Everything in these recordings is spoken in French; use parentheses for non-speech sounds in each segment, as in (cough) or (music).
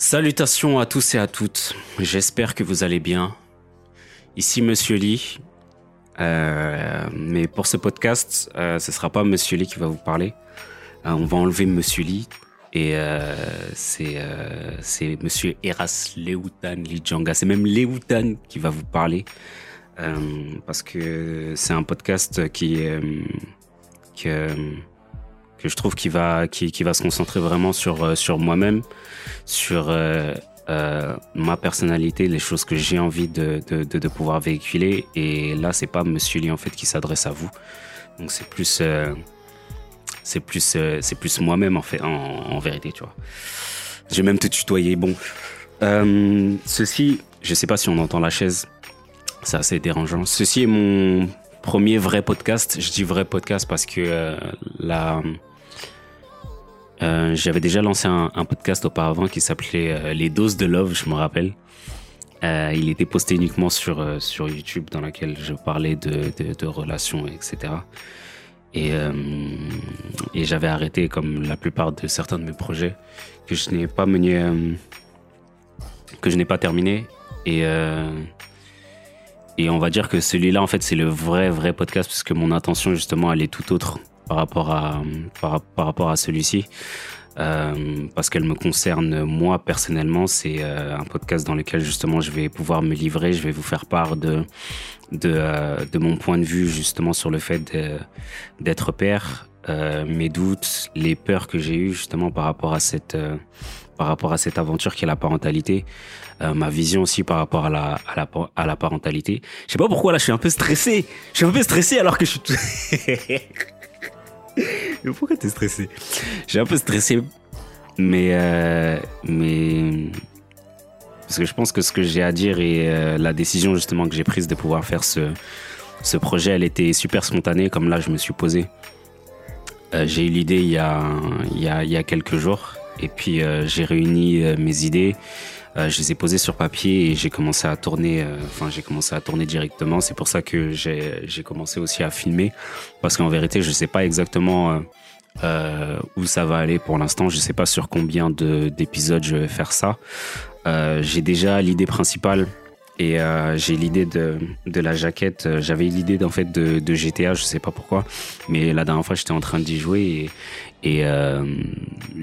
Salutations à tous et à toutes. J'espère que vous allez bien. Ici Monsieur Lee. Euh, mais pour ce podcast, euh, ce sera pas Monsieur Lee qui va vous parler. Euh, on va enlever Monsieur Lee et euh, c'est Monsieur Eras Leutan Lijanga. C'est même Leutan qui va vous parler parce que c'est un podcast qui que je trouve qui va qui, qui va se concentrer vraiment sur euh, sur moi-même, sur euh, euh, ma personnalité, les choses que j'ai envie de, de, de, pouvoir véhiculer. Et là, c'est pas Monsieur Lee en fait qui s'adresse à vous. Donc c'est plus c'est plus c'est plus moi-même en fait en, vérité, tu vois. J'ai même te tutoyer. Bon, ceci, je sais pas si on entend la chaise. C'est assez dérangeant. Ceci est mon premier vrai podcast. Je dis vrai podcast parce que euh, euh, j'avais déjà lancé un, podcast auparavant qui s'appelait euh, Les doses de love, je me rappelle. Euh, il était posté uniquement sur sur YouTube, dans lequel je parlais de de, de relations, etc. Et et j'avais arrêté comme la plupart de certains de mes projets que je n'ai pas mené, que je n'ai pas terminé. Et et on va dire que celui-là, en fait, c'est le vrai, vrai podcast, parce que mon intention, justement, elle est tout autre par rapport à, par, par rapport à celui-ci. Euh, parce qu'elle me concerne moi personnellement. C'est euh, un podcast dans lequel justement je vais pouvoir me livrer, je vais vous faire part de de, euh, de mon point de vue justement sur le fait d'être père, euh, mes doutes, les peurs que j'ai eues justement par rapport à cette euh, par rapport à cette aventure qui est la parentalité, euh, ma vision aussi par rapport à la, à la, parentalité. Je sais pas pourquoi là je suis un peu stressé. Je suis un peu stressé alors que je suis. (laughs) Mais pourquoi t'es stressé? Je suis un peu stressé, mais euh, mais parce que je pense que ce que j'ai à dire et euh, la décision justement que j'ai prise de pouvoir faire ce ce projet, elle était super spontanée. Comme là, je me suis posé. J'ai eu l'idée il il il y a quelques jours et puis j'ai réuni mes idées. Euh, je les ai posées sur papier et j'ai commencé à tourner. euh, Enfin, j'ai commencé à tourner directement. C'est pour ça que j'ai commencé aussi à filmer parce qu'en vérité, je sais pas exactement euh, où ça va aller pour l'instant. Je sais pas sur combien de d'épisodes je vais faire ça. J'ai déjà l'idée principale et euh, j'ai l'idée de, de la jaquette. J'avais l'idée en fait de, GTA, je sais pas pourquoi, mais la dernière fois j'étais en train d'y jouer et, euh,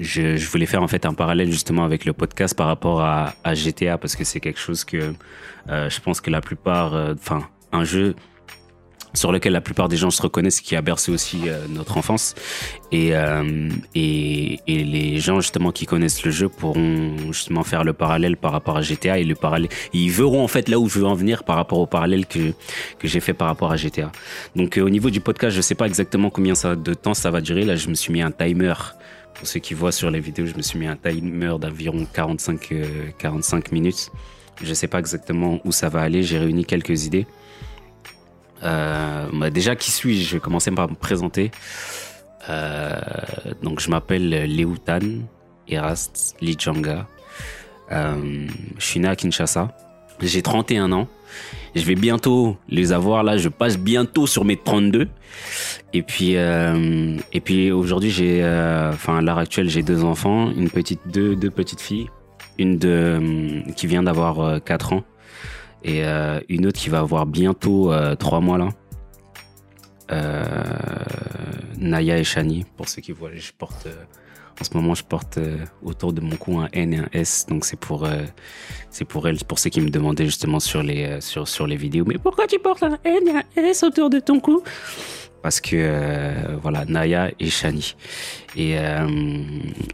je, voulais faire en fait un parallèle justement avec le podcast par rapport à, GTA parce que c'est quelque chose que euh, je pense que la plupart, enfin un jeu sur lequel la plupart des gens se reconnaissent, qui a bercé aussi euh, notre enfance. Et, euh, et, et les gens justement qui connaissent le jeu pourront justement faire le parallèle par rapport à GTA et le parallèle. Ils verront en fait là où je veux en venir par rapport au parallèle que que j'ai fait par rapport à GTA. Donc euh, au niveau du podcast, je sais pas exactement combien ça, de temps ça va durer. Là, je me suis mis un timer. Pour ceux qui voient sur les vidéos, je me suis mis un timer d'environ 45 euh, 45 minutes. Je sais pas exactement où ça va aller. J'ai réuni quelques idées. Euh, bah, déjà, qui suis-je? Je vais commencer par me présenter. Euh, donc, je m'appelle Leutan Erast Lijanga. Euh, je suis né à Kinshasa. J'ai 31 ans. Je vais bientôt les avoir là. Je passe bientôt sur mes 32. Et puis, et puis aujourd'hui, j'ai, à l'heure actuelle, j'ai deux enfants, une petite, deux, deux petites filles, une de, qui vient d'avoir euh, 4 ans et euh, une autre qui va avoir bientôt euh, trois mois là. Euh, Naya et Shani, pour ceux qui voient, je porte en ce moment je porte autour de mon cou un N et un S, donc c'est pour c'est pour elle, pour ceux qui me demandaient justement sur les sur sur les vidéos, mais pourquoi tu portes un N et un S autour de ton cou? Parce que euh, voilà Naya et Shani. Et, euh,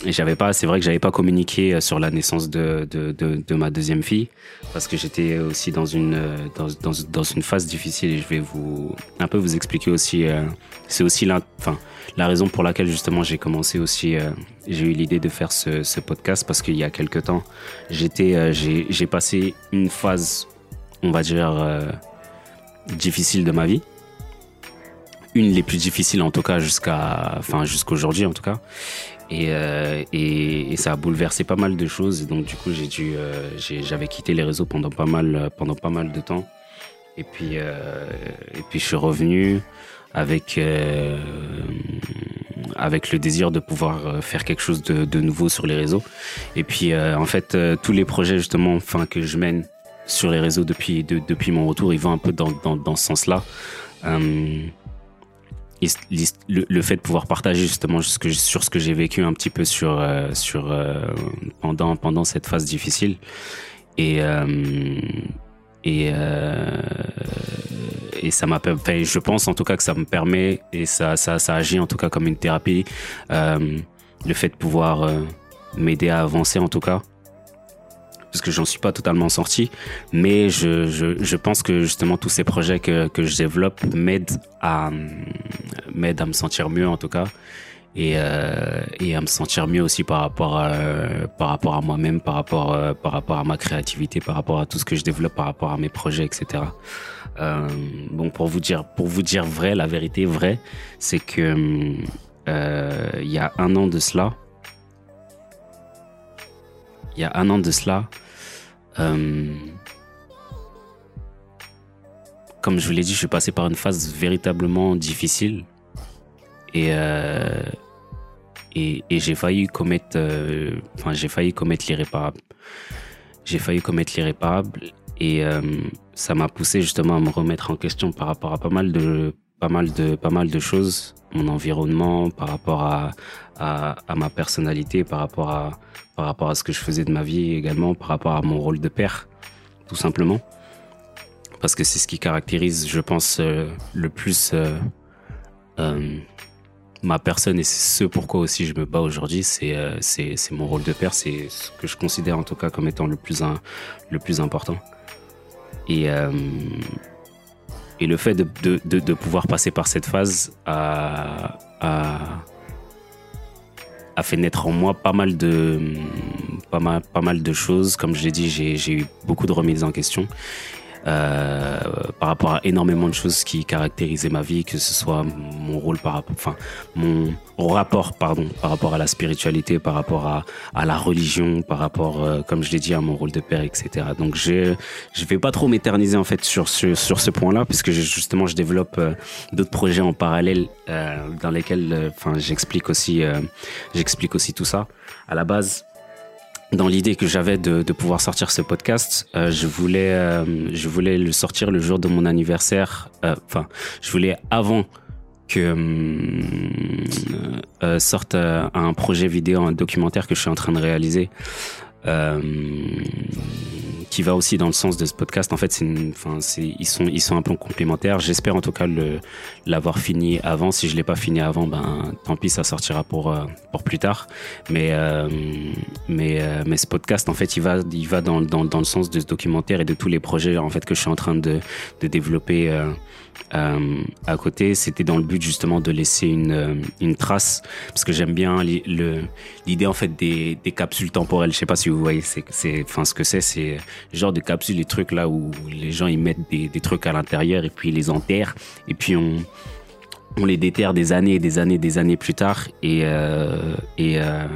et j'avais pas, c'est vrai que j'avais pas communiqué euh, sur la naissance de de, de, ma deuxième fille. Parce que j'étais aussi dans une dans, dans, dans une phase difficile. Et je vais vous un peu vous expliquer aussi c'est aussi la enfin la raison pour laquelle justement j'ai commencé aussi j'ai eu l'idée de faire ce, podcast. Parce qu'il y a quelque temps j'étais j'ai passé une phase on va dire difficile de ma vie une des plus difficiles en tout cas jusqu'à enfin jusqu'aujourd'hui en tout cas et, euh, et, et ça a bouleversé pas mal de choses et donc du coup j'ai dû euh, j'avais quitté les réseaux pendant pas mal pendant pas mal de temps et puis euh, et puis je suis revenu avec euh, avec le désir de pouvoir faire quelque chose de, de nouveau sur les réseaux. Et puis en fait tous les projets justement, enfin que je mène sur les réseaux depuis depuis mon retour, ils vont un peu dans dans, dans ce sens-là. Le, fait de pouvoir partager justement sur ce que j'ai vécu un petit peu sur euh, sur euh, pendant pendant cette phase difficile. Et euh, et et ça m'a je pense en tout cas que ça me permet et ça ça agit en tout cas comme une thérapie le fait de pouvoir m'aider à avancer en tout cas parce que j'en suis pas totalement sorti, mais je, je, pense que justement tous ces projets que, que je développe m'aident à m'aident à me sentir mieux en tout cas et, euh, et à me sentir mieux aussi par rapport à, par rapport à moi-même, par rapport euh, par rapport à ma créativité, par rapport à tout ce que je développe, par rapport à mes projets, etc. Euh, bon, pour vous dire pour vous dire vrai, la vérité vraie, c'est que il y a un an de cela, il y a un an de cela, euh, comme je vous l'ai dit, je suis passé par une phase véritablement difficile et euh, et, j'ai failli commettre, euh, enfin j'ai failli commettre l'irréparable. J'ai failli commettre l'irréparable et ça m'a poussé justement à me remettre en question par rapport à pas mal de pas mal de pas mal de choses, mon environnement, par rapport à à, ma personnalité, par rapport à par rapport à ce que je faisais de ma vie également, par rapport à mon rôle de père, tout simplement. Parce que c'est ce qui caractérise, je pense, euh, le plus euh, euh, ma personne et c'est ce pourquoi aussi je me bats aujourd'hui, c'est c'est mon rôle de père, c'est ce que je considère en tout cas comme étant le plus, un, le plus important. Et, et le fait de, de, de, pouvoir passer par cette phase a, a, a fait naître en moi pas mal de pas mal pas mal de choses. Comme je l'ai dit j'ai eu beaucoup de remises en question euh, par rapport à énormément de choses qui caractérisaient ma vie, que ce soit mon rôle par rapport, enfin mon rapport, pardon, par rapport à la spiritualité, par rapport à, à la religion, par rapport, euh, comme je l'ai dit, à mon rôle de père, etc. Donc je je vais pas trop m'éterniser en fait sur ce sur ce point-là, puisque justement je développe euh, d'autres projets en parallèle euh, dans lesquels, enfin j'explique aussi j'explique aussi tout ça. À la base, dans l'idée que j'avais de, de, pouvoir sortir ce podcast, euh, je voulais, euh, je voulais le sortir le jour de mon anniversaire. Euh, enfin, je voulais avant que euh, sorte un projet vidéo, un documentaire que je suis en train de réaliser euh, qui va aussi dans le sens de ce podcast. En fait, c'est, enfin, ils sont, ils sont un peu complémentaires. J'espère en tout cas l'avoir fini avant. Si je l'ai pas fini avant, ben, tant pis, ça sortira pour, euh, pour plus tard. Mais, euh, mais, euh, mais ce podcast, en fait, il va, il va dans, dans, dans le sens de ce documentaire et de tous les projets, en fait, que je suis en train de, de développer. Euh, euh, à côté, c'était dans le but justement de laisser une, euh, une trace, parce que j'aime bien l'idée en fait des, capsules temporelles. Je sais pas si vous voyez, c'est, enfin ce que c'est, c'est genre de capsules, les trucs là où les gens ils mettent des, trucs à l'intérieur et puis ils les enterrent. Et puis on on les déterre des années et des années des années plus tard. Et euh, et euh,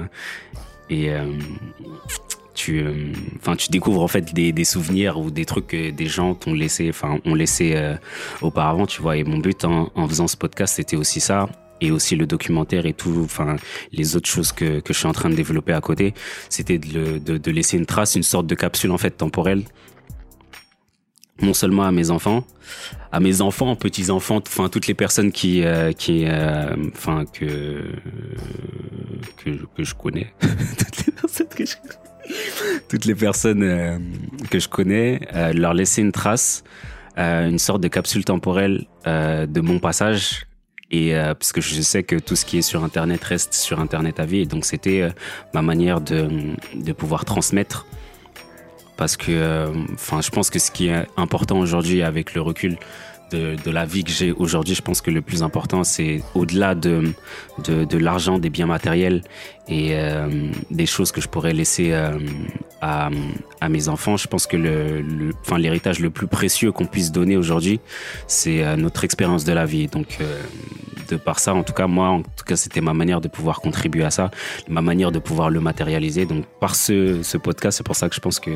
et tu euh, enfin tu découvres en fait des, souvenirs ou des trucs que des gens t'ont laissé enfin ont laissé euh, auparavant tu vois. Et mon but en, en faisant ce podcast c'était aussi ça. Et aussi le documentaire et tout enfin les autres choses que, que je suis en train de développer à côté. C'était de, de, laisser une trace une sorte de capsule en fait temporelle. Non seulement à mes enfants, à mes enfants, petits enfants, enfin toutes les personnes qui, euh, qui, enfin que, que je connais, (laughs) toutes les personnes que je (laughs) toutes les personnes euh, que je connais, euh, leur laisser une trace, euh, une sorte de capsule temporelle de mon passage. Et parce que je sais que tout ce qui est sur Internet reste sur Internet à vie, donc c'était ma manière de, de pouvoir transmettre. Parce que, enfin, je pense que ce qui est important aujourd'hui avec le recul, de, de, la vie que j'ai aujourd'hui, je pense que le plus important, c'est au-delà de, de, de l'argent, des biens matériels et euh, des choses que je pourrais laisser euh, à, à, mes enfants. Je pense que le, le enfin, l'héritage le plus précieux qu'on puisse donner aujourd'hui, c'est euh, notre expérience de la vie. Donc, euh, de par ça, en tout cas, moi, en tout cas, c'était ma manière de pouvoir contribuer à ça, ma manière de pouvoir le matérialiser. Donc, par ce, ce podcast, c'est pour ça que je pense que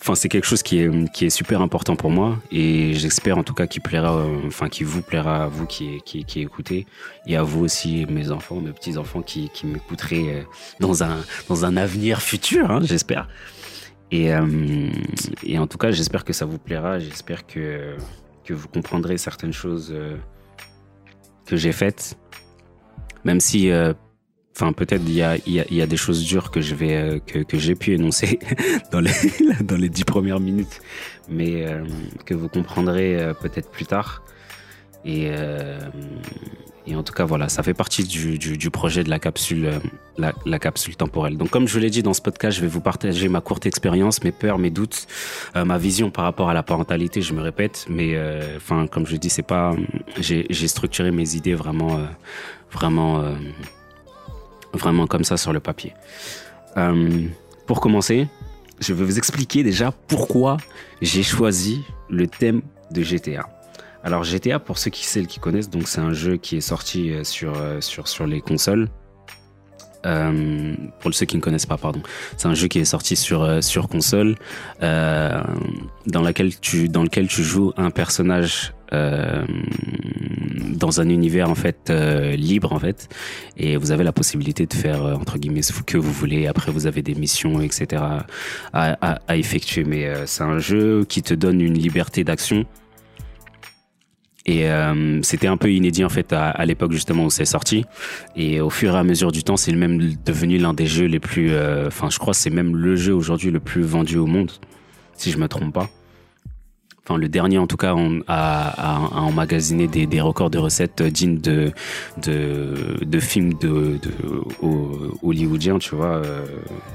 enfin c'est quelque chose qui est qui est super important pour moi et j'espère en tout cas qu'il plaira euh, enfin qui vous plaira à vous qui qui écoutez et à vous aussi mes enfants mes petits enfants qui qui m'écouteraient euh, dans un dans un avenir futur hein, j'espère. Et euh, et en tout cas j'espère que ça vous plaira j'espère que que vous comprendrez certaines choses que j'ai faites. Même si Enfin, peut-être il y a, y, a, des choses dures que je vais euh, que, que j'ai pu énoncer (laughs) dans les dans les dix premières minutes, mais euh, que vous comprendrez euh, peut-être plus tard. Et, et en tout cas, voilà, ça fait partie du, du, projet de la capsule, la, capsule temporelle. Donc, comme je l'ai dit dans ce podcast, je vais vous partager ma courte expérience, mes peurs, mes doutes, ma vision par rapport à la parentalité. Je me répète, mais enfin, comme je dis, c'est pas, j'ai structuré mes idées vraiment, vraiment vraiment comme ça sur le papier. Euh, pour commencer, je vais vous expliquer déjà pourquoi j'ai choisi le thème de GTA. Alors GTA, pour ceux qui celles qui connaissent, donc c'est un jeu qui est sorti euh, sur, euh, sur, sur les consoles. Pour ceux qui ne connaissent pas, pardon, c'est un jeu qui est sorti sur sur console, dans laquelle tu dans lequel tu joues un personnage euh, dans un univers en fait euh, libre en fait et vous avez la possibilité de faire euh, entre guillemets ce que vous voulez après vous avez des missions etc à, effectuer mais c'est un jeu qui te donne une liberté d'action et c'était un peu inédit en fait à, l'époque justement où c'est sorti. Et au fur et à mesure du temps, c'est même devenu l'un des jeux les plus. Enfin, je crois c'est même le jeu aujourd'hui le plus vendu au monde, si je me trompe pas le dernier en tout cas on a, emmagasiné des, records de recettes dignes de de, films de, hollywoodiens tu vois euh,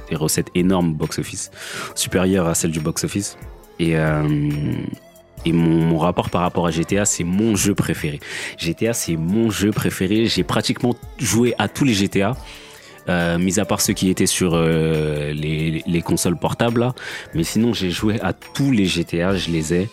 des recettes énormes box office supérieures à celles du box office et euh, et mon, rapport par rapport à GTA, c'est mon jeu préféré. GTA, c'est mon jeu préféré. J'ai pratiquement joué à tous les GTA. Euh, mis à part ceux qui étaient sur euh, les, les, consoles portables là. mais sinon j'ai joué à tous les GTA je les ai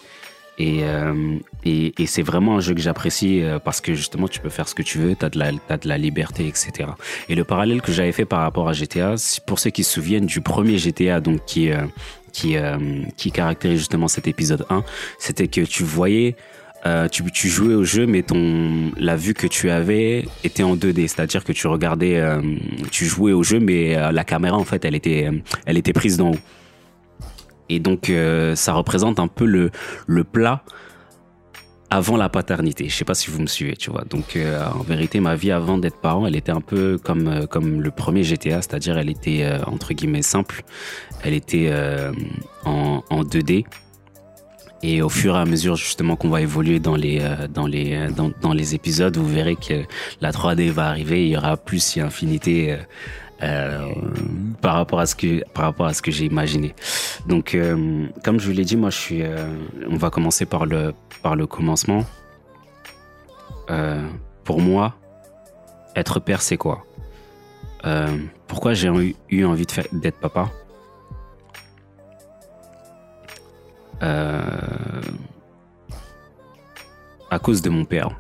et, euh, et, et c'est vraiment un jeu que j'apprécie euh, parce que justement tu peux faire ce que tu veux, tu as, de la, as de la liberté, etc. Et le parallèle que j'avais fait par rapport à GTA, pour ceux qui se souviennent du premier GTA, donc qui, euh, qui, euh, qui caractérise justement cet épisode 1, c'était que tu voyais euh, tu, tu, jouais au jeu, mais ton la vue que tu avais était en 2D, c'est-à-dire que tu regardais, euh, tu jouais au jeu, mais euh, la caméra en fait, elle était, elle était prise d'en haut. Et donc, euh, ça représente un peu le, le plat avant la paternité. Je sais pas si vous me suivez, tu vois. Donc, euh, en vérité, ma vie avant d'être parent, elle était un peu comme, euh, comme le premier GTA, c'est-à-dire elle était, entre guillemets, simple. Elle était en, en 2D. Et au fur et à mesure justement qu'on va évoluer dans les dans les dans, dans, les épisodes, vous verrez que la 3D va arriver. Il y aura plus et infinité euh, par rapport à ce que par rapport à ce que j'ai imaginé. Donc, euh, comme je vous l'ai dit, moi, je suis. Euh, on va commencer par le par le commencement. pour moi, être père, c'est quoi? Pourquoi j'ai eu, eu envie d'être papa? À cause de mon père.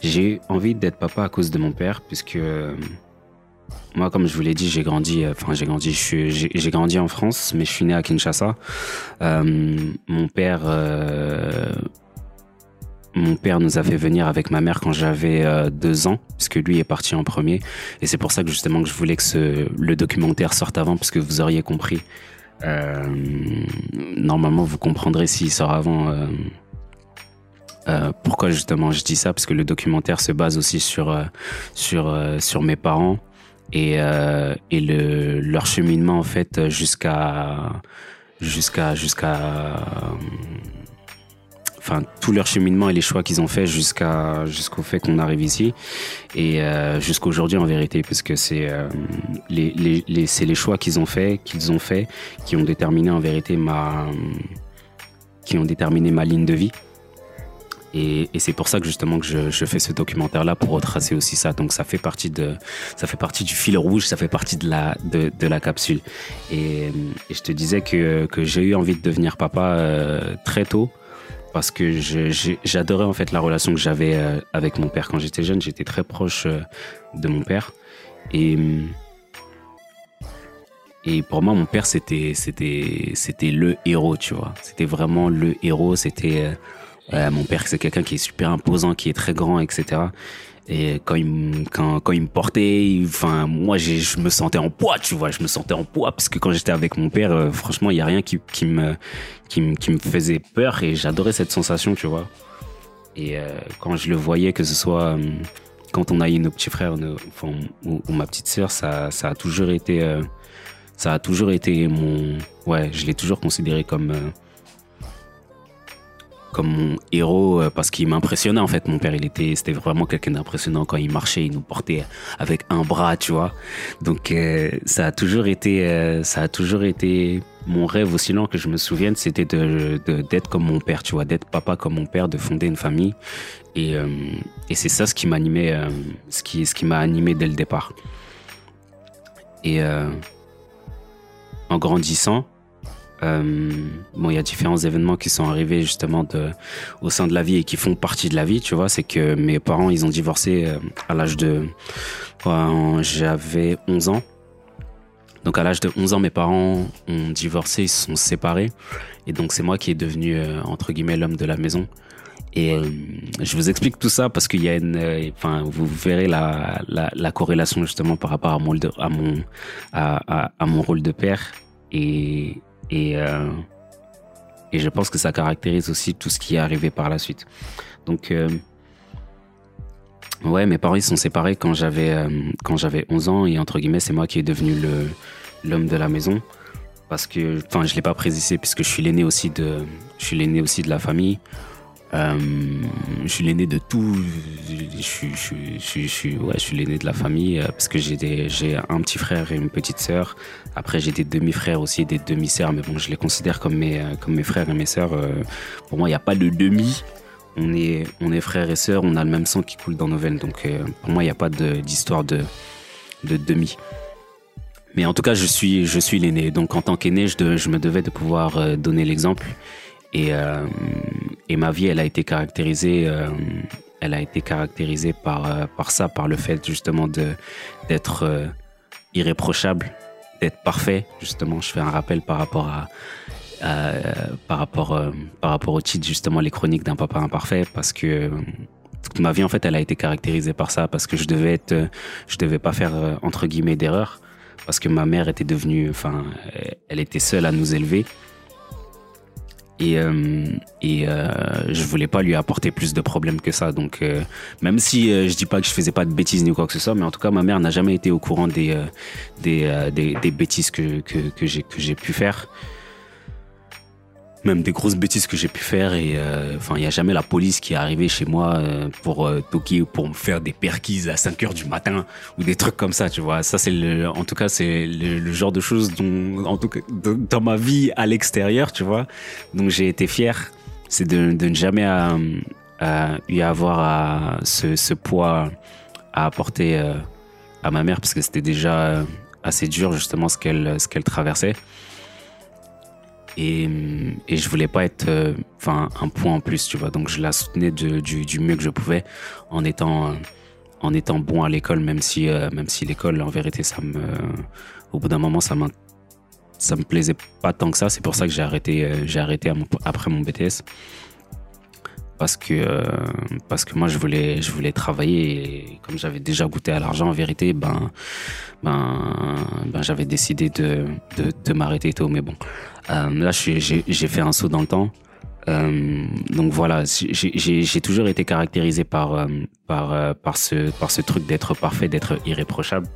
J'ai eu envie d'être papa à cause de mon père, puisque moi, comme je vous l'ai dit, j'ai grandi, euh, enfin, j'ai grandi, j'ai grandi en France, mais je suis né à Kinshasa. Euh, mon père, euh, mon père nous a fait venir avec ma mère quand j'avais deux ans, puisque lui est parti en premier. Et c'est pour ça que justement que je voulais que ce, le documentaire sorte avant, parce que vous auriez compris. Normalement, vous comprendrez s'il sort avant. Pourquoi justement je dis ça parce que le documentaire se base aussi sur sur sur mes parents et, euh, et le, leur cheminement en fait jusqu'à jusqu'à jusqu'à enfin tout leur cheminement et les choix qu'ils ont fait jusqu'à jusqu'au fait qu'on arrive ici. Et euh, jusqu'à aujourd'hui en vérité parce que c'est euh, les, les, les c'est les choix qu'ils ont fait qu'ils ont fait qui ont déterminé en vérité ma qui ont déterminé ma ligne de vie et, c'est pour ça que justement que je, fais ce documentaire là pour retracer aussi ça. Donc ça fait partie de, ça fait partie du fil rouge, ça fait partie de la de, la capsule. Et, et, je te disais que que j'ai eu envie de devenir papa euh, très tôt parce que j'adorais en fait la relation que j'avais euh, avec mon père quand j'étais jeune. J'étais très proche euh, de mon père et Et pour moi, mon père, c'était, c'était, c'était le héros, tu vois. C'était vraiment le héros. C'était euh, mon père, c'est quelqu'un qui est super imposant, qui est très grand, etc. Et quand il, me, quand, quand il me portait, enfin, moi, je me sentais en poids, tu vois. Je me sentais en poids parce que quand j'étais avec mon père, euh, franchement, il y a rien qui, qui me, qui me, qui me faisait peur et j'adorais cette sensation, tu vois. Et euh, quand je le voyais, que ce soit quand on a eu nos petits frères, enfin, ou, ma petite sœur, ça, ça a toujours été ça a toujours été mon. Ouais, je l'ai toujours considéré comme. Euh, comme mon héros euh, parce qu'il m'impressionnait en fait. Mon père il était c'était vraiment quelqu'un d'impressionnant. Quand il marchait il nous portait avec un bras tu vois. Donc euh, ça a toujours été ça a toujours été mon rêve aussi long que je me souvienne. C'était de d'être comme mon père tu vois. D'être papa comme mon père de fonder une famille. Et, et c'est ça ce qui m'animait ce qui ce qui m'a animé dès le départ. Et en grandissant, euh, bon, il y a différents événements qui sont arrivés justement au sein de la vie et qui font partie de la vie, tu vois. C'est que mes parents, ils ont divorcé euh, à l'âge de. J'avais 11 ans. Donc à l'âge de 11 ans, mes parents ont divorcé, ils se sont séparés. Et donc c'est moi qui est devenu, euh, entre guillemets, l'homme de la maison. Et je vous explique tout ça parce qu'il y a une, enfin, vous verrez la, la, la, corrélation justement par rapport à mon, à mon, à, à, mon rôle de père et et euh, et je pense que ça caractérise aussi tout ce qui est arrivé par la suite. Donc euh, ouais, mes parents ils sont séparés quand j'avais euh, quand j'avais 11 ans et entre guillemets c'est moi qui est devenu l'homme de la maison parce que enfin je l'ai pas précisé puisque je suis l'aîné aussi je suis l'aîné aussi de la famille. Euh, je suis l'aîné de tout. Je, suis, l'aîné de la famille euh, parce que j'ai un petit frère et une petite sœur. Après, j'ai des demi-frères aussi, des demi-sœurs, mais bon, je les considère comme mes, euh, frères et mes sœurs. Pour moi, il n'y a pas de demi. On est, on frères et sœurs, on a le même sang qui coule dans nos veines. Donc, pour moi, il n'y a pas d'histoire de, de demi. Mais en tout cas, je suis, l'aîné. Donc, en tant qu'aîné, je, me devais de pouvoir donner l'exemple. Et, et ma vie, elle a été caractérisée, euh, elle a été caractérisée par, euh, par ça, par le fait justement d'être irréprochable, d'être parfait. Justement, je fais un rappel par rapport à, par rapport, par rapport au titre justement les chroniques d'un papa imparfait, parce que toute ma vie en fait, elle a été caractérisée par ça, parce que je devais être, je devais pas faire entre guillemets d'erreur, parce que ma mère était devenue, enfin, elle était seule à nous élever et euh, et euh, je voulais pas lui apporter plus de problèmes que ça. Donc euh, même si euh, je dis pas que je faisais pas de bêtises ni quoi que ce soit mais en tout cas ma mère n'a jamais été au courant des euh, des, des, des bêtises que que, que j'ai que j'ai pu faire même des grosses bêtises que j'ai pu faire et euh, enfin il y a jamais la police qui est arrivée chez moi euh, pour euh, toquer pour me faire des perquises à 5 heures du matin ou des trucs comme ça tu vois. Ça c'est en tout cas c'est le, genre de choses dont en tout dans ma vie à l'extérieur tu vois. Donc j'ai été fier. C'est de, ne jamais y avoir à, ce, ce poids à apporter à ma mère parce que c'était déjà assez dur justement ce qu'elle ce qu'elle traversait et, et je voulais pas être euh, enfin un point en plus tu vois. Donc je la soutenais du, mieux que je pouvais en étant en étant bon à l'école même si euh, même si l'école en vérité ça me au bout d'un moment ça m'a ça me plaisait pas tant que ça. C'est pour ça que j'ai arrêté euh, j'ai arrêté après mon BTS parce que euh, parce que moi je voulais je voulais travailler et comme j'avais déjà goûté à l'argent en vérité ben ben, ben j'avais décidé de de, de m'arrêter tôt mais bon. Euh, là j'ai fait un saut dans le temps. Euh, donc voilà j'ai toujours été caractérisé par par par ce par ce truc d'être parfait d'être irréprochable.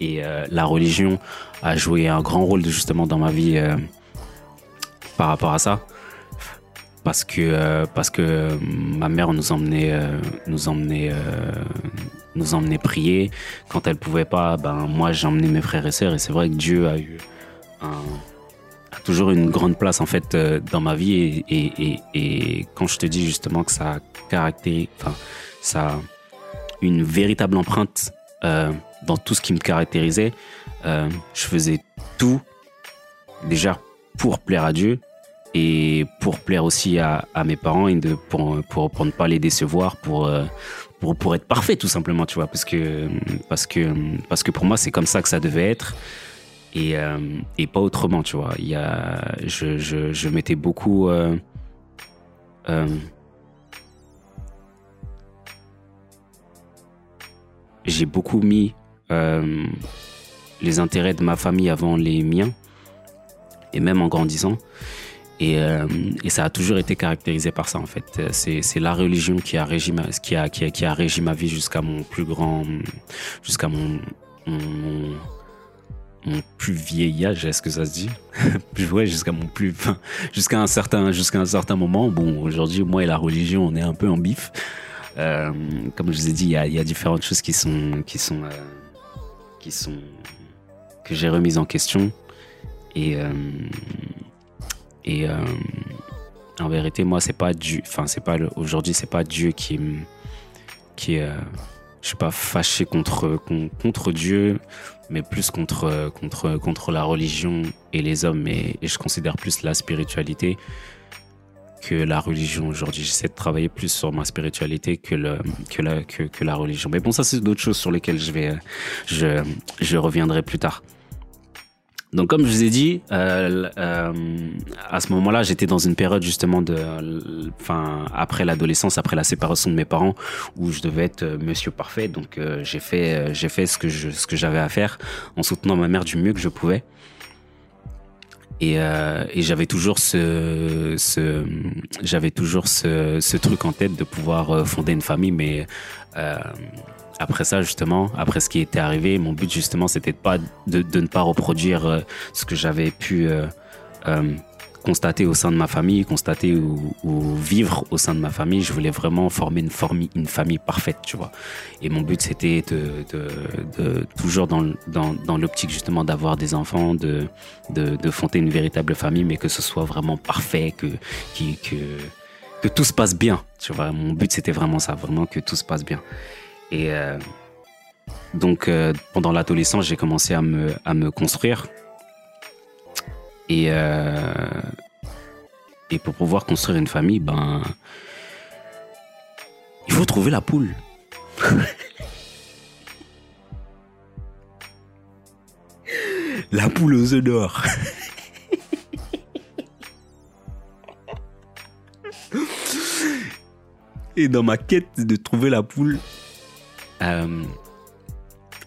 Et la religion a joué un grand rôle justement dans ma vie par rapport à ça parce que euh, parce que ma mère nous emmenait euh, nous emmenait euh, nous emmenait prier. Quand elle pouvait pas ben moi j'emmenais mes frères et sœurs. Et c'est vrai que Dieu a eu toujours une grande place en fait dans ma vie. Et, quand je te dis justement que ça enfin ça a une véritable empreinte dans tout ce qui me caractérisait je faisais tout déjà pour plaire à Dieu et pour plaire aussi à, mes parents pour, ne pas les décevoir, pour, euh, pour, pour être parfait tout simplement, tu vois, parce que, parce que, parce que pour moi c'est comme ça que ça devait être. et, et pas autrement, tu vois. Il y a, je, je, je beaucoup. j'ai beaucoup mis les intérêts de ma famille avant les miens, et même en grandissant. Et, euh, et, ça a toujours été caractérisé par ça en fait. C'est la religion qui a régi ma, qui a, qui a, régi ma vie jusqu'à mon plus grand, jusqu'à mon, mon, mon, plus vieil âge, est-ce que ça se dit? (laughs) Ouais, jusqu'à mon plus, jusqu'à un certain, jusqu'à un certain moment. Bon, aujourd'hui, moi et la religion, on est un peu en bif. Euh, comme je vous ai dit, il y a, différentes choses qui sont, qui sont, euh, qui sont que j'ai remises en question et euh, et euh, en vérité, moi, c'est pas Dieu. Enfin, c'est pas aujourd'hui, c'est pas Dieu qui qui euh, je suis pas fâché contre contre Dieu, mais plus contre contre contre la religion et les hommes. Et, je considère plus la spiritualité que la religion aujourd'hui. J'essaie de travailler plus sur ma spiritualité que la que, que la religion. Mais bon, ça c'est d'autres choses sur lesquelles je vais je je reviendrai plus tard. Donc comme je vous ai dit, euh, euh, à ce moment-là, j'étais dans une période justement de, enfin après l'adolescence, après la séparation de mes parents, où je devais être euh, Monsieur parfait. Donc j'ai fait, j'ai fait ce que je, ce que j'avais à faire, en soutenant ma mère du mieux que je pouvais. Et, j'avais toujours ce, ce j'avais toujours ce, ce, truc en tête de pouvoir fonder une famille, mais après ça, justement, après ce qui était arrivé, mon but, justement, c'était de, pas, de, ne pas reproduire euh, ce que j'avais pu euh, euh, constater au sein de ma famille, constater ou, vivre au sein de ma famille. Je voulais vraiment former une, famille parfaite, tu vois. Et mon but, c'était toujours dans, l'optique, justement, d'avoir des enfants, de, de, de fonder une véritable famille, mais que ce soit vraiment parfait, que, que tout se passe bien, tu vois. Mon but, c'était vraiment ça, vraiment que tout se passe bien. Et euh, donc, euh, pendant l'adolescence, j'ai commencé à me, à me construire. Et, euh, et pour pouvoir construire une famille, ben, il faut trouver la poule. (laughs) la poule aux œufs d'or. (laughs) Et dans ma quête de trouver la poule, euh,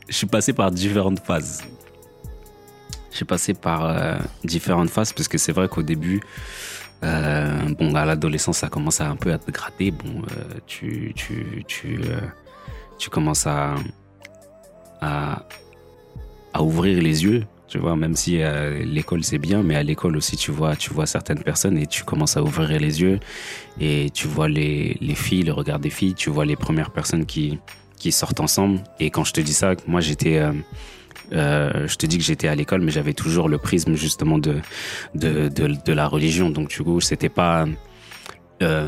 je suis passé par différentes phases. Je suis passé par euh, différentes phases parce que c'est vrai qu'au début, euh, bon, à l'adolescence, ça commence un peu à te gratter. Bon, euh, tu, tu, tu, tu commences à, à, à, ouvrir les yeux. Tu vois, même si euh, l'école c'est bien, mais à l'école aussi tu vois, tu vois certaines personnes et tu commences à ouvrir les yeux et tu vois les, les filles, le regard des filles, tu vois les premières personnes qui, qui sortent ensemble. Et quand je te dis ça, moi j'étais, euh, euh, je te dis que j'étais à l'école, mais j'avais toujours le prisme justement de de, de, la religion. Donc du coup, c'était pas euh,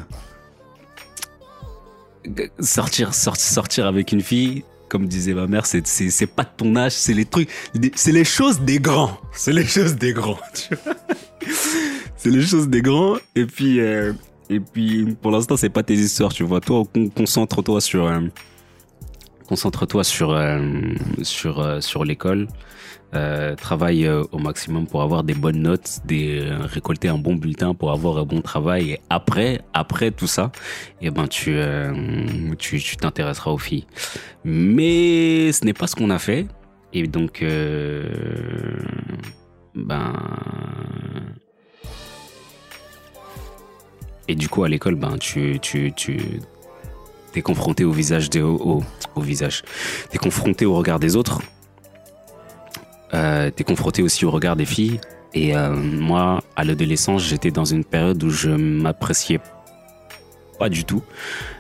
sortir, sortir sortir avec une fille. Comme disait ma mère, c'est c'est pas de ton âge, c'est les trucs, c'est les choses des grands, c'est les choses des grands. (laughs) c'est les choses des grands. Et puis euh, et puis pour l'instant, c'est pas tes histoires, tu vois. Toi, concentre-toi sur concentre-toi sur euh, sur euh, sur l'école. Euh, travaille au maximum pour avoir des bonnes notes, des récolter un bon bulletin pour avoir un bon travail. Et après, après tout ça, eh ben tu t'intéresseras aux filles. Mais ce n'est pas ce qu'on a fait. Et donc ben et du coup à l'école ben tu tu tu t'es confronté au visage des au, au visage. T'es confronté au regard des autres. Euh, t'es confronté aussi au regard des filles. Et euh, moi à l'adolescence j'étais dans une période où je m'appréciais pas du tout.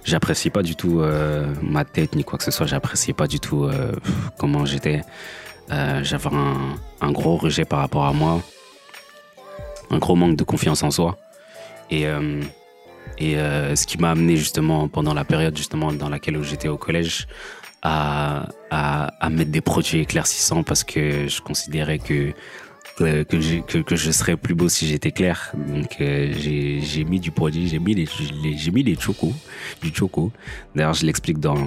J'appréciais pas du tout euh, ma tête ni quoi que ce soit. J'appréciais pas du tout comment j'étais. J'avais un, un gros rejet par rapport à moi. Un gros manque de confiance en soi. Et et euh, ce qui m'a amené justement pendant la période justement dans laquelle j'étais au collège à, à, mettre des produits éclaircissants parce que je considérais que que, que, je serais plus beau si j'étais clair. Donc euh, j'ai mis du produit, j'ai mis les, j'ai mis des chocos, du choco. D'ailleurs, je l'explique dans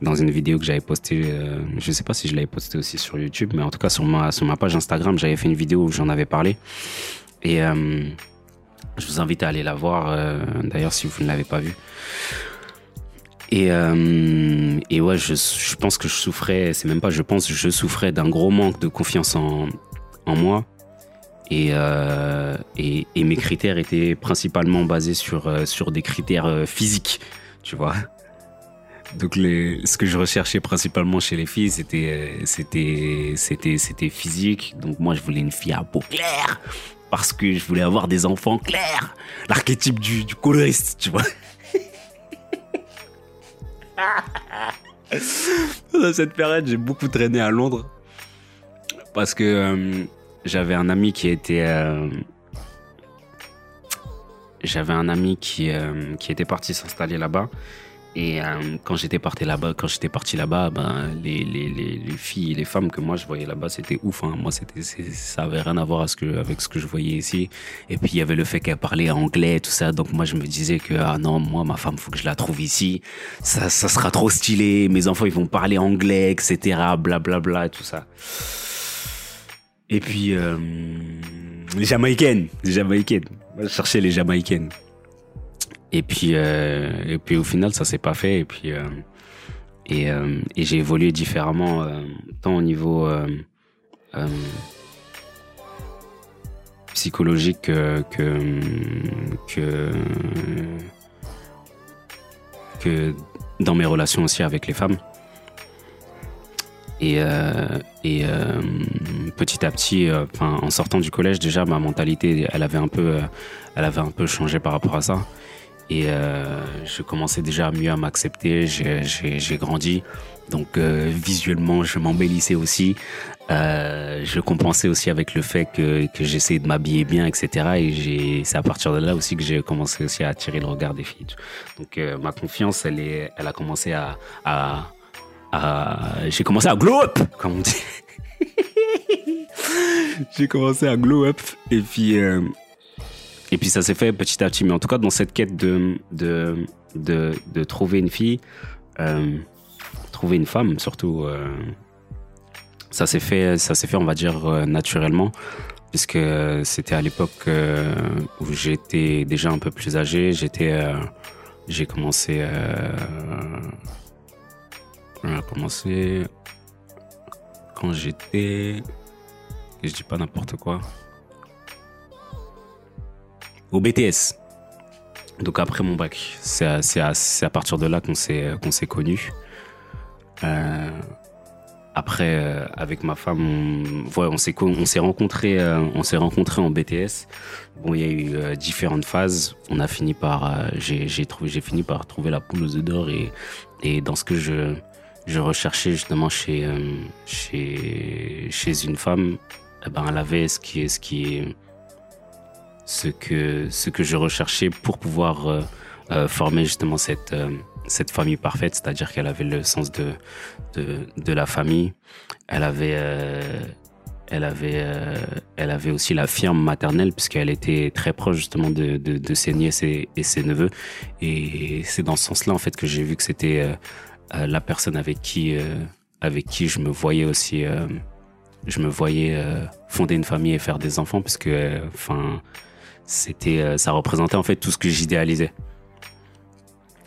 dans une vidéo que j'avais postée. Euh, je sais pas si je l'avais postée aussi sur YouTube, mais en tout cas sur ma sur ma page Instagram, j'avais fait une vidéo où j'en avais parlé. Et euh, je vous invite à aller la voir. Euh, d'ailleurs, si vous ne l'avez pas vue. Et, euh, et ouais, je, je pense que je souffrais, c'est même pas je pense, je souffrais d'un gros manque de confiance en, en moi euh, et, et, mes critères étaient principalement basés sur, sur des critères physiques, tu vois. Donc les, ce que je recherchais principalement chez les filles, c'était c'était c'était c'était physique. Donc moi je voulais une fille à peau claire parce que je voulais avoir des enfants clairs, l'archétype du, coloriste, tu vois. (laughs) Dans cette période, j'ai beaucoup traîné à Londres. Parce que j'avais un ami qui était euh, j'avais un ami qui euh, qui était parti s'installer là-bas et euh, quand j'étais parti là-bas ben les, les, les, les, filles les femmes que moi je voyais là-bas c'était ouf hein. moi ça avait rien à voir avec ce que je voyais ici et puis il y avait le fait qu'elle parlait anglais tout ça donc moi je me disais que ah non moi ma femme faut que je la trouve ici ça ça sera trop stylé mes enfants ils vont parler anglais etc blablabla bla, bla, tout ça et puis, euh, les Jamaïcaines. Les Jamaïcaines. Je cherchais les Jamaïcaines. Et puis, euh, et puis au final, ça s'est pas fait. Et puis, euh, euh, et j'ai évolué différemment, tant au niveau psychologique que, que, dans mes relations aussi avec les femmes. Et, et petit à petit, en sortant du collège, déjà ma mentalité, elle avait un peu, elle avait un peu changé par rapport à ça. Et je commençais déjà mieux à m'accepter. J'ai grandi, donc visuellement, je m'embellissais aussi. je compensais aussi avec le fait que, j'essayais de m'habiller bien, etc. Et c'est à partir de là aussi que j'ai commencé aussi à attirer le regard des filles. Donc ma confiance, elle est, elle a commencé à, j'ai commencé à glow up, comme on dit. (laughs) j'ai commencé à glow up et puis euh, et puis ça s'est fait petit à petit. Mais en tout cas, dans cette quête de de de, trouver une fille, euh, trouver une femme surtout, euh, ça s'est fait, fait, on va dire euh, naturellement, puisque c'était à l'époque où j'étais déjà un peu plus âgé. J'étais, j'ai commencé on a commencé quand j'étais. Je dis pas n'importe quoi. Au BTS. Donc après mon bac. C'est à, partir de là qu'on s'est connus. Euh, après, euh, avec ma femme, on, on s'est on euh, on s'est rencontrés en BTS. Bon, il y a eu euh, différentes phases. On a fini par, euh, j'ai trouvé, j'ai fini par trouver la poule aux œufs d'or et dans ce que je recherchais justement chez, euh, une femme, eh ben, elle avait ce qui est, ce que, ce que je recherchais pour pouvoir euh, euh, former justement cette, euh, cette famille parfaite, c'est-à-dire qu'elle avait le sens de, de, la famille, elle avait, elle avait, elle avait aussi la firme maternelle puisqu'elle était très proche justement de, de, ses nièces et, ses neveux, et c'est dans ce sens-là en fait que j'ai vu que c'était la personne avec qui, avec qui je me voyais aussi, je me voyais fonder une famille et faire des enfants, parce enfin, c'était, ça représentait en fait tout ce que j'idéalisais.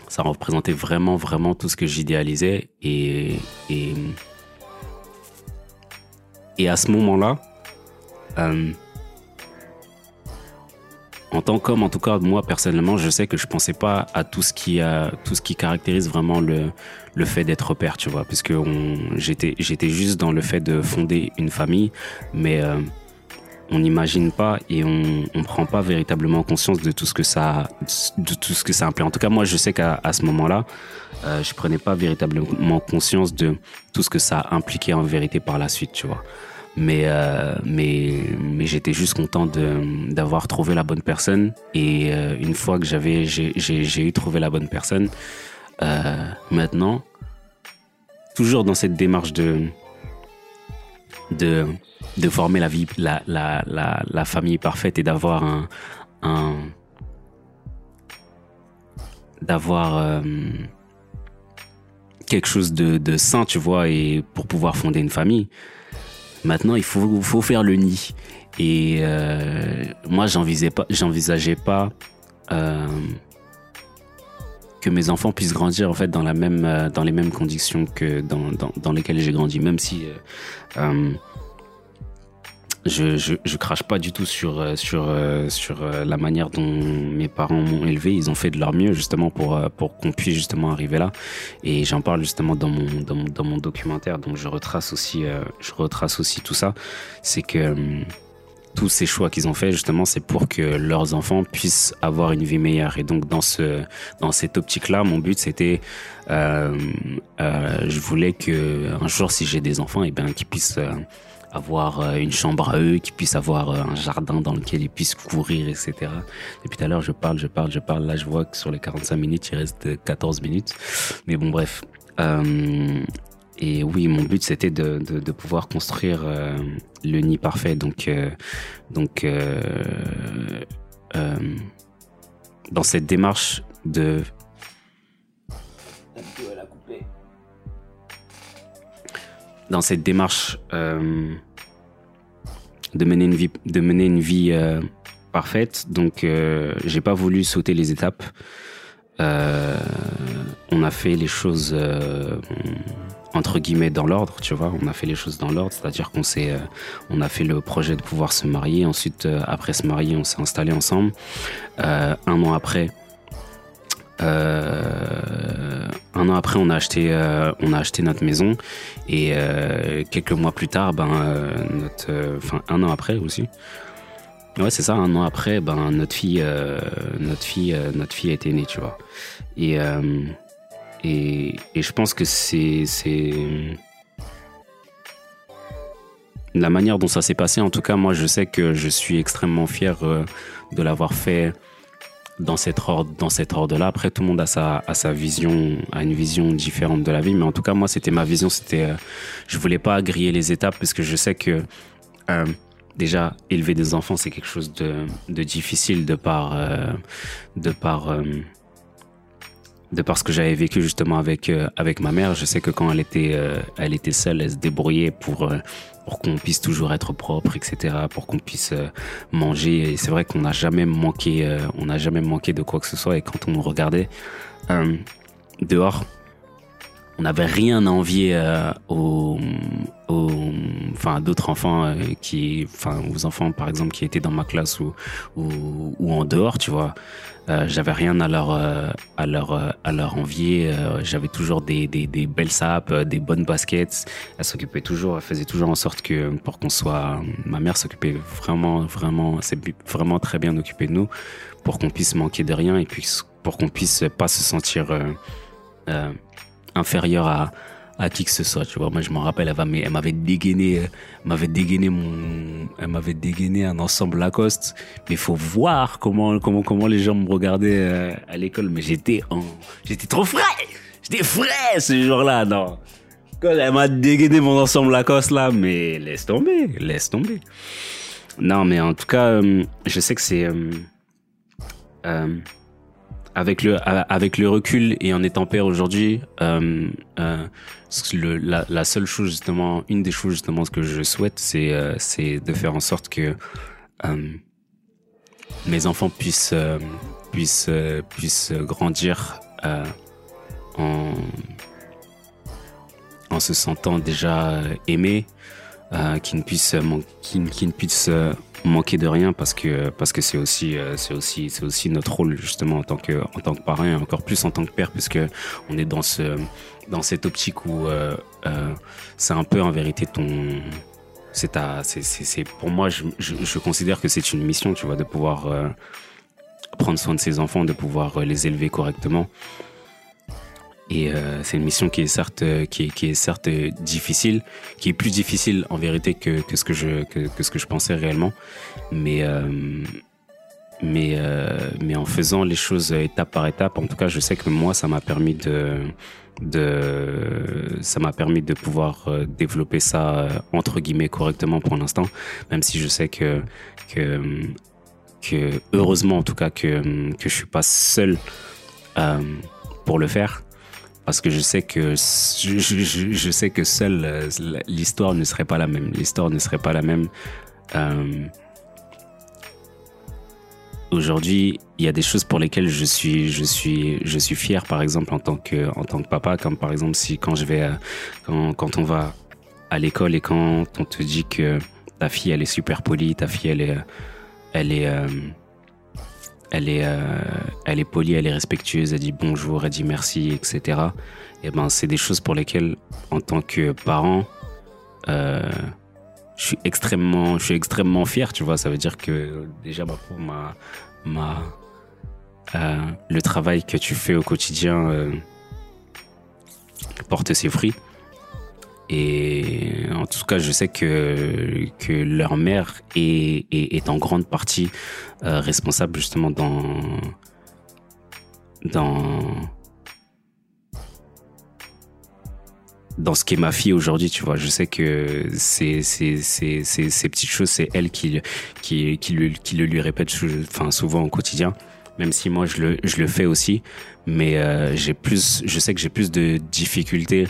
Ça représentait vraiment, vraiment tout ce que j'idéalisais et, et à ce moment-là, euh, en tant qu'homme, en tout cas moi personnellement, je sais que je pensais pas à tout ce qui a, tout ce qui caractérise vraiment le le fait d'être père, tu vois, parce que j'étais j'étais juste dans le fait de fonder une famille, mais euh, on n'imagine pas et on on prend pas véritablement conscience de tout ce que ça de tout ce que ça implique. En tout cas, moi, je sais qu'à ce moment-là, euh, je prenais pas véritablement conscience de tout ce que ça impliquait en vérité par la suite, tu vois mais euh, mais mais j'étais juste content de d'avoir trouvé la bonne personne et euh, une fois que j'avais j'ai j'ai eu trouvé la bonne personne euh, maintenant toujours dans cette démarche de de, de former la, vie, la, la, la, famille parfaite et d'avoir un, d'avoir euh, quelque chose de, de sain, tu vois, et pour pouvoir fonder une famille. Maintenant, il faut, faut faire le nid. Et euh, moi, j'envisageais pas, pas euh, que mes enfants puissent grandir en fait dans la même, euh, dans les mêmes conditions que dans, dans, dans lesquelles j'ai grandi, même si euh, euh, je, je, crache pas du tout sur sur sur la manière dont mes parents m'ont élevé. Ils ont fait de leur mieux justement pour pour qu'on puisse justement arriver là. Et j'en parle justement dans mon dans dans mon documentaire. Donc je retrace aussi je retrace aussi tout ça. C'est que tous ces choix qu'ils ont fait justement c'est pour que leurs enfants puissent avoir une vie meilleure. Et donc dans ce dans cette optique là mon but c'était euh, euh, je voulais que un jour si j'ai des enfants et eh bien qu'ils puissent euh, avoir une chambre à eux qu'ils puissent avoir un jardin dans lequel ils puissent courir etc depuis tout à l'heure je parle je parle je parle. Là je vois que sur les 45 minutes il reste 14 minutes. Mais bon bref et oui, mon but c'était de, pouvoir construire euh, le nid parfait. Donc, euh, euh, dans cette démarche de dans cette démarche de mener une vie de mener une vie parfaite. Donc, j'ai pas voulu sauter les étapes. on a fait les choses entre guillemets dans l'ordre, tu vois. On a fait les choses dans l'ordre, c'est-à-dire qu'on s'est, euh, a fait le projet de pouvoir se marier. Ensuite, euh, après se marier, on s'est installé ensemble. Euh, un an après, un an après, on a acheté, notre maison et quelques mois plus tard, ben un an après aussi. Ouais, c'est ça. Un an après, ben notre fille, notre fille, notre fille a été née, tu vois. Et et, je pense que c'est la manière dont ça s'est passé. En tout cas, moi, je sais que je suis extrêmement fier euh, de l'avoir fait dans cette ordre, dans cet ordre-là. Après, tout le monde a sa, vision, a une vision différente de la vie. Mais en tout cas, moi, c'était ma vision. C'était, euh, je voulais pas griller les étapes parce que je sais que euh, déjà élever des enfants, c'est quelque chose de, de difficile de par, euh, de par de parce que j'avais vécu justement avec euh, avec ma mère, je sais que quand elle était euh, elle était seule, elle se débrouillait pour euh, pour qu'on puisse toujours être propre, etc., pour qu'on puisse euh, manger. Et c'est vrai qu'on n'a jamais manqué, euh, on n'a jamais manqué de quoi que ce soit. Et quand on regardait euh, dehors, on n'avait rien à envier euh, aux, aux, enfin, d'autres enfants euh, qui, enfin, aux enfants par exemple qui étaient dans ma classe ou, ou, en dehors, tu vois. Euh, j'avais rien à leur, à leur, à leur envier. J'avais toujours des belles sapes, des bonnes baskets. Elle s'occupait toujours, elle faisait toujours en sorte que pour qu'on soit, ma mère s'occupait vraiment, vraiment, c'est vraiment très bien occupée de nous pour qu'on puisse manquer de rien et puis pour qu'on puisse pas se sentir inférieur à, à qui que ce soit, tu vois. Moi, je m'en rappelle, elle, m'avait dégainé, m'avait dégainé mon, elle m'avait dégainé un ensemble Lacoste. Mais il faut voir comment, comment, comment les gens me regardaient euh, à l'école. Mais j'étais j'étais trop frais! J'étais frais ce jour-là, non. Elle m'a dégainé mon ensemble Lacoste là, mais laisse tomber, laisse tomber. Non, mais en tout cas, euh, je sais que c'est, euh, euh, avec le avec le recul et en étant père aujourd'hui euh, euh, la, seule chose justement une des choses justement que je souhaite c'est euh, c'est de faire en sorte que mes enfants puissent puissent puissent grandir en se sentant déjà aimés qui ne puissent ne puissent manquer de rien parce que parce que c'est aussi c'est aussi c'est aussi notre rôle justement en tant que en tant que et encore plus en tant que père puisque on est dans ce dans cette optique où euh, euh, c'est un peu en vérité ton c'est ta c'est c'est pour moi je, je, considère que c'est une mission tu vois de pouvoir euh, prendre soin de ses enfants de pouvoir les élever correctement et euh, c'est une mission qui est certes qui est, qui certes difficile, qui est plus difficile en vérité que, que ce que je que, ce que je pensais réellement. Mais euh, mais, euh, mais en faisant les choses étape par étape, en tout cas, je sais que moi, ça m'a permis de, de, ça m'a permis de pouvoir euh, développer ça euh, entre guillemets correctement pour l'instant, même si je sais que, que, que heureusement en tout cas que, que je suis pas seul euh, pour le faire parce que je sais que je, sais que seule euh, l'histoire ne serait pas la même. L'histoire ne serait pas la même. Euh, Aujourd'hui, il y a des choses pour lesquelles je suis, je suis, je suis fier, par exemple en tant que, en tant que papa, comme par exemple si quand je vais, euh, quand, quand on va à l'école et quand on te dit que ta fille elle est super polie, ta fille elle est, elle est, elle est, euh, elle est polie, elle est respectueuse, elle dit bonjour, elle dit merci, etc. Et ben c'est des choses pour lesquelles en tant que parent, euh, je suis extrêmement, je suis extrêmement fier, tu vois. Ça veut dire que déjà, ma, ma, ma euh, le travail que tu fais au quotidien porte ses fruits. Et en tout cas, je sais que, que leur mère est, est, en grande partie euh, responsable justement dans, dans, dans ce qu'est ma fille aujourd'hui, tu vois. Je sais que c'est c'est c'est ces petites choses, c'est elle qui qui qui le qui le lui répète, enfin souvent au quotidien. Même si moi je le je le fais aussi, mais euh, j'ai plus, je sais que j'ai plus de difficultés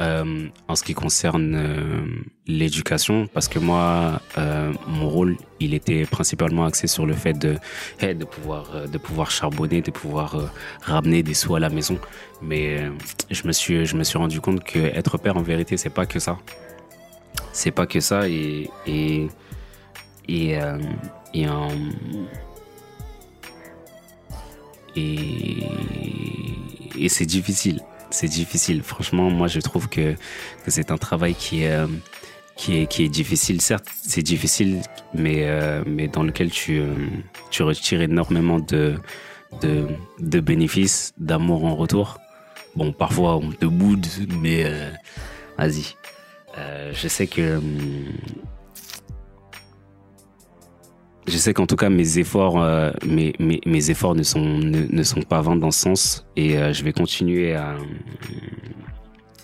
euh, en ce qui concerne euh, l'éducation, parce que moi, euh, mon rôle, il était principalement axé sur le fait de, hey, de pouvoir, de pouvoir charbonner, de pouvoir ramener des sous à la maison. Mais je me suis, je me suis rendu compte que être père, en vérité, c'est pas que ça. C'est pas que ça, et et et et, et, et c'est difficile. C'est difficile. Franchement, moi, je trouve que, c'est un travail qui est, euh, qui est, difficile. Certes, c'est difficile, mais, euh, mais dans lequel tu, euh, retires énormément de, de, bénéfices, d'amour en retour. Bon, parfois, on te boude, mais vas-y. Je sais que. Je sais qu'en tout cas mes efforts, euh, mes, mes, efforts ne sont ne, ne sont pas vains dans ce sens et euh, je vais continuer à,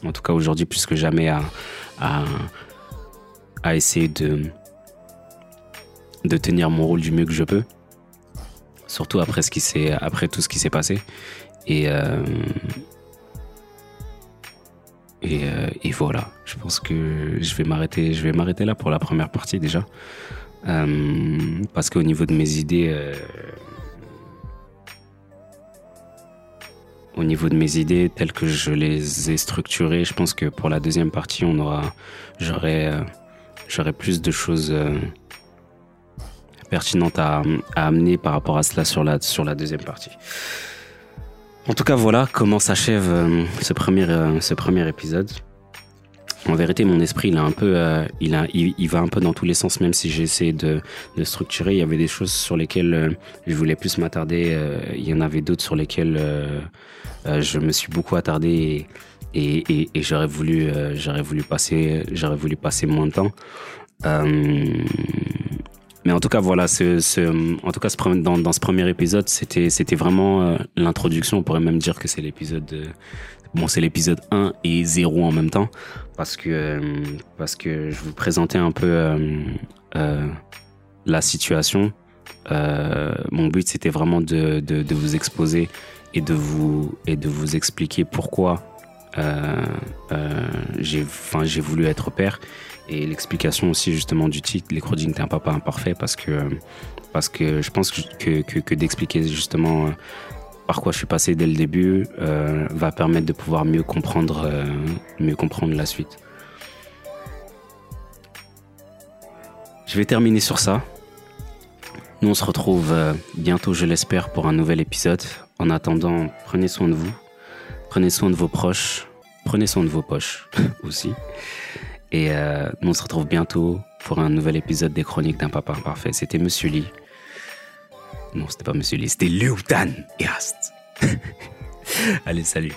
en tout cas aujourd'hui plus que jamais à à, à essayer de de tenir mon rôle du mieux que je peux, surtout après ce qui après tout ce qui s'est passé et euh, et, et voilà. Je pense que je vais m'arrêter je vais m'arrêter là pour la première partie déjà. Euh, parce qu'au niveau de mes idées, euh, au niveau de mes idées telles que je les ai structurées, je pense que pour la deuxième partie, on aura, j'aurai, euh, j'aurai plus de choses pertinentes à, à amener par rapport à cela sur la sur la deuxième partie. En tout cas, voilà comment s'achève ce premier ce premier épisode. En vérité, mon esprit, il a un peu, euh, il a, il, va un peu dans tous les sens, même si j'ai essayé de, de structurer. Il y avait des choses sur lesquelles euh, je voulais plus m'attarder. euh, il y en avait d'autres sur lesquelles je me suis beaucoup attardé et, et, et, et j'aurais voulu, j'aurais voulu passer, j'aurais voulu passer moins de temps. Mais en tout cas, voilà, en tout cas, dans, ce premier épisode, c'était, vraiment euh, l'introduction. On pourrait même dire que c'est l'épisode, euh, bon, c'est l'épisode 1 et 0 en même temps, parce que, euh, parce que je vous présentais un peu la situation. Mon but, c'était vraiment de, de, vous exposer et de vous, et de vous expliquer pourquoi j'ai, enfin, j'ai voulu être père et l'explication aussi justement du titre les chroniques d'un papa imparfait parce que parce que je pense que que, que, que d'expliquer justement euh, par quoi je suis passé dès le début euh, va permettre de pouvoir mieux comprendre euh, mieux comprendre la suite. Je vais terminer sur ça. Nous on se retrouve euh, bientôt je l'espère pour un nouvel épisode. En attendant, prenez soin de vous, prenez soin de vos proches, prenez soin de vos poches (laughs) aussi. Et euh, on se retrouve bientôt pour un nouvel épisode des Chroniques d'un papa imparfait. C'était Monsieur Lee. Non, c'était pas Monsieur Lee, c'était Lieutenant Yast. (laughs) Allez, salut.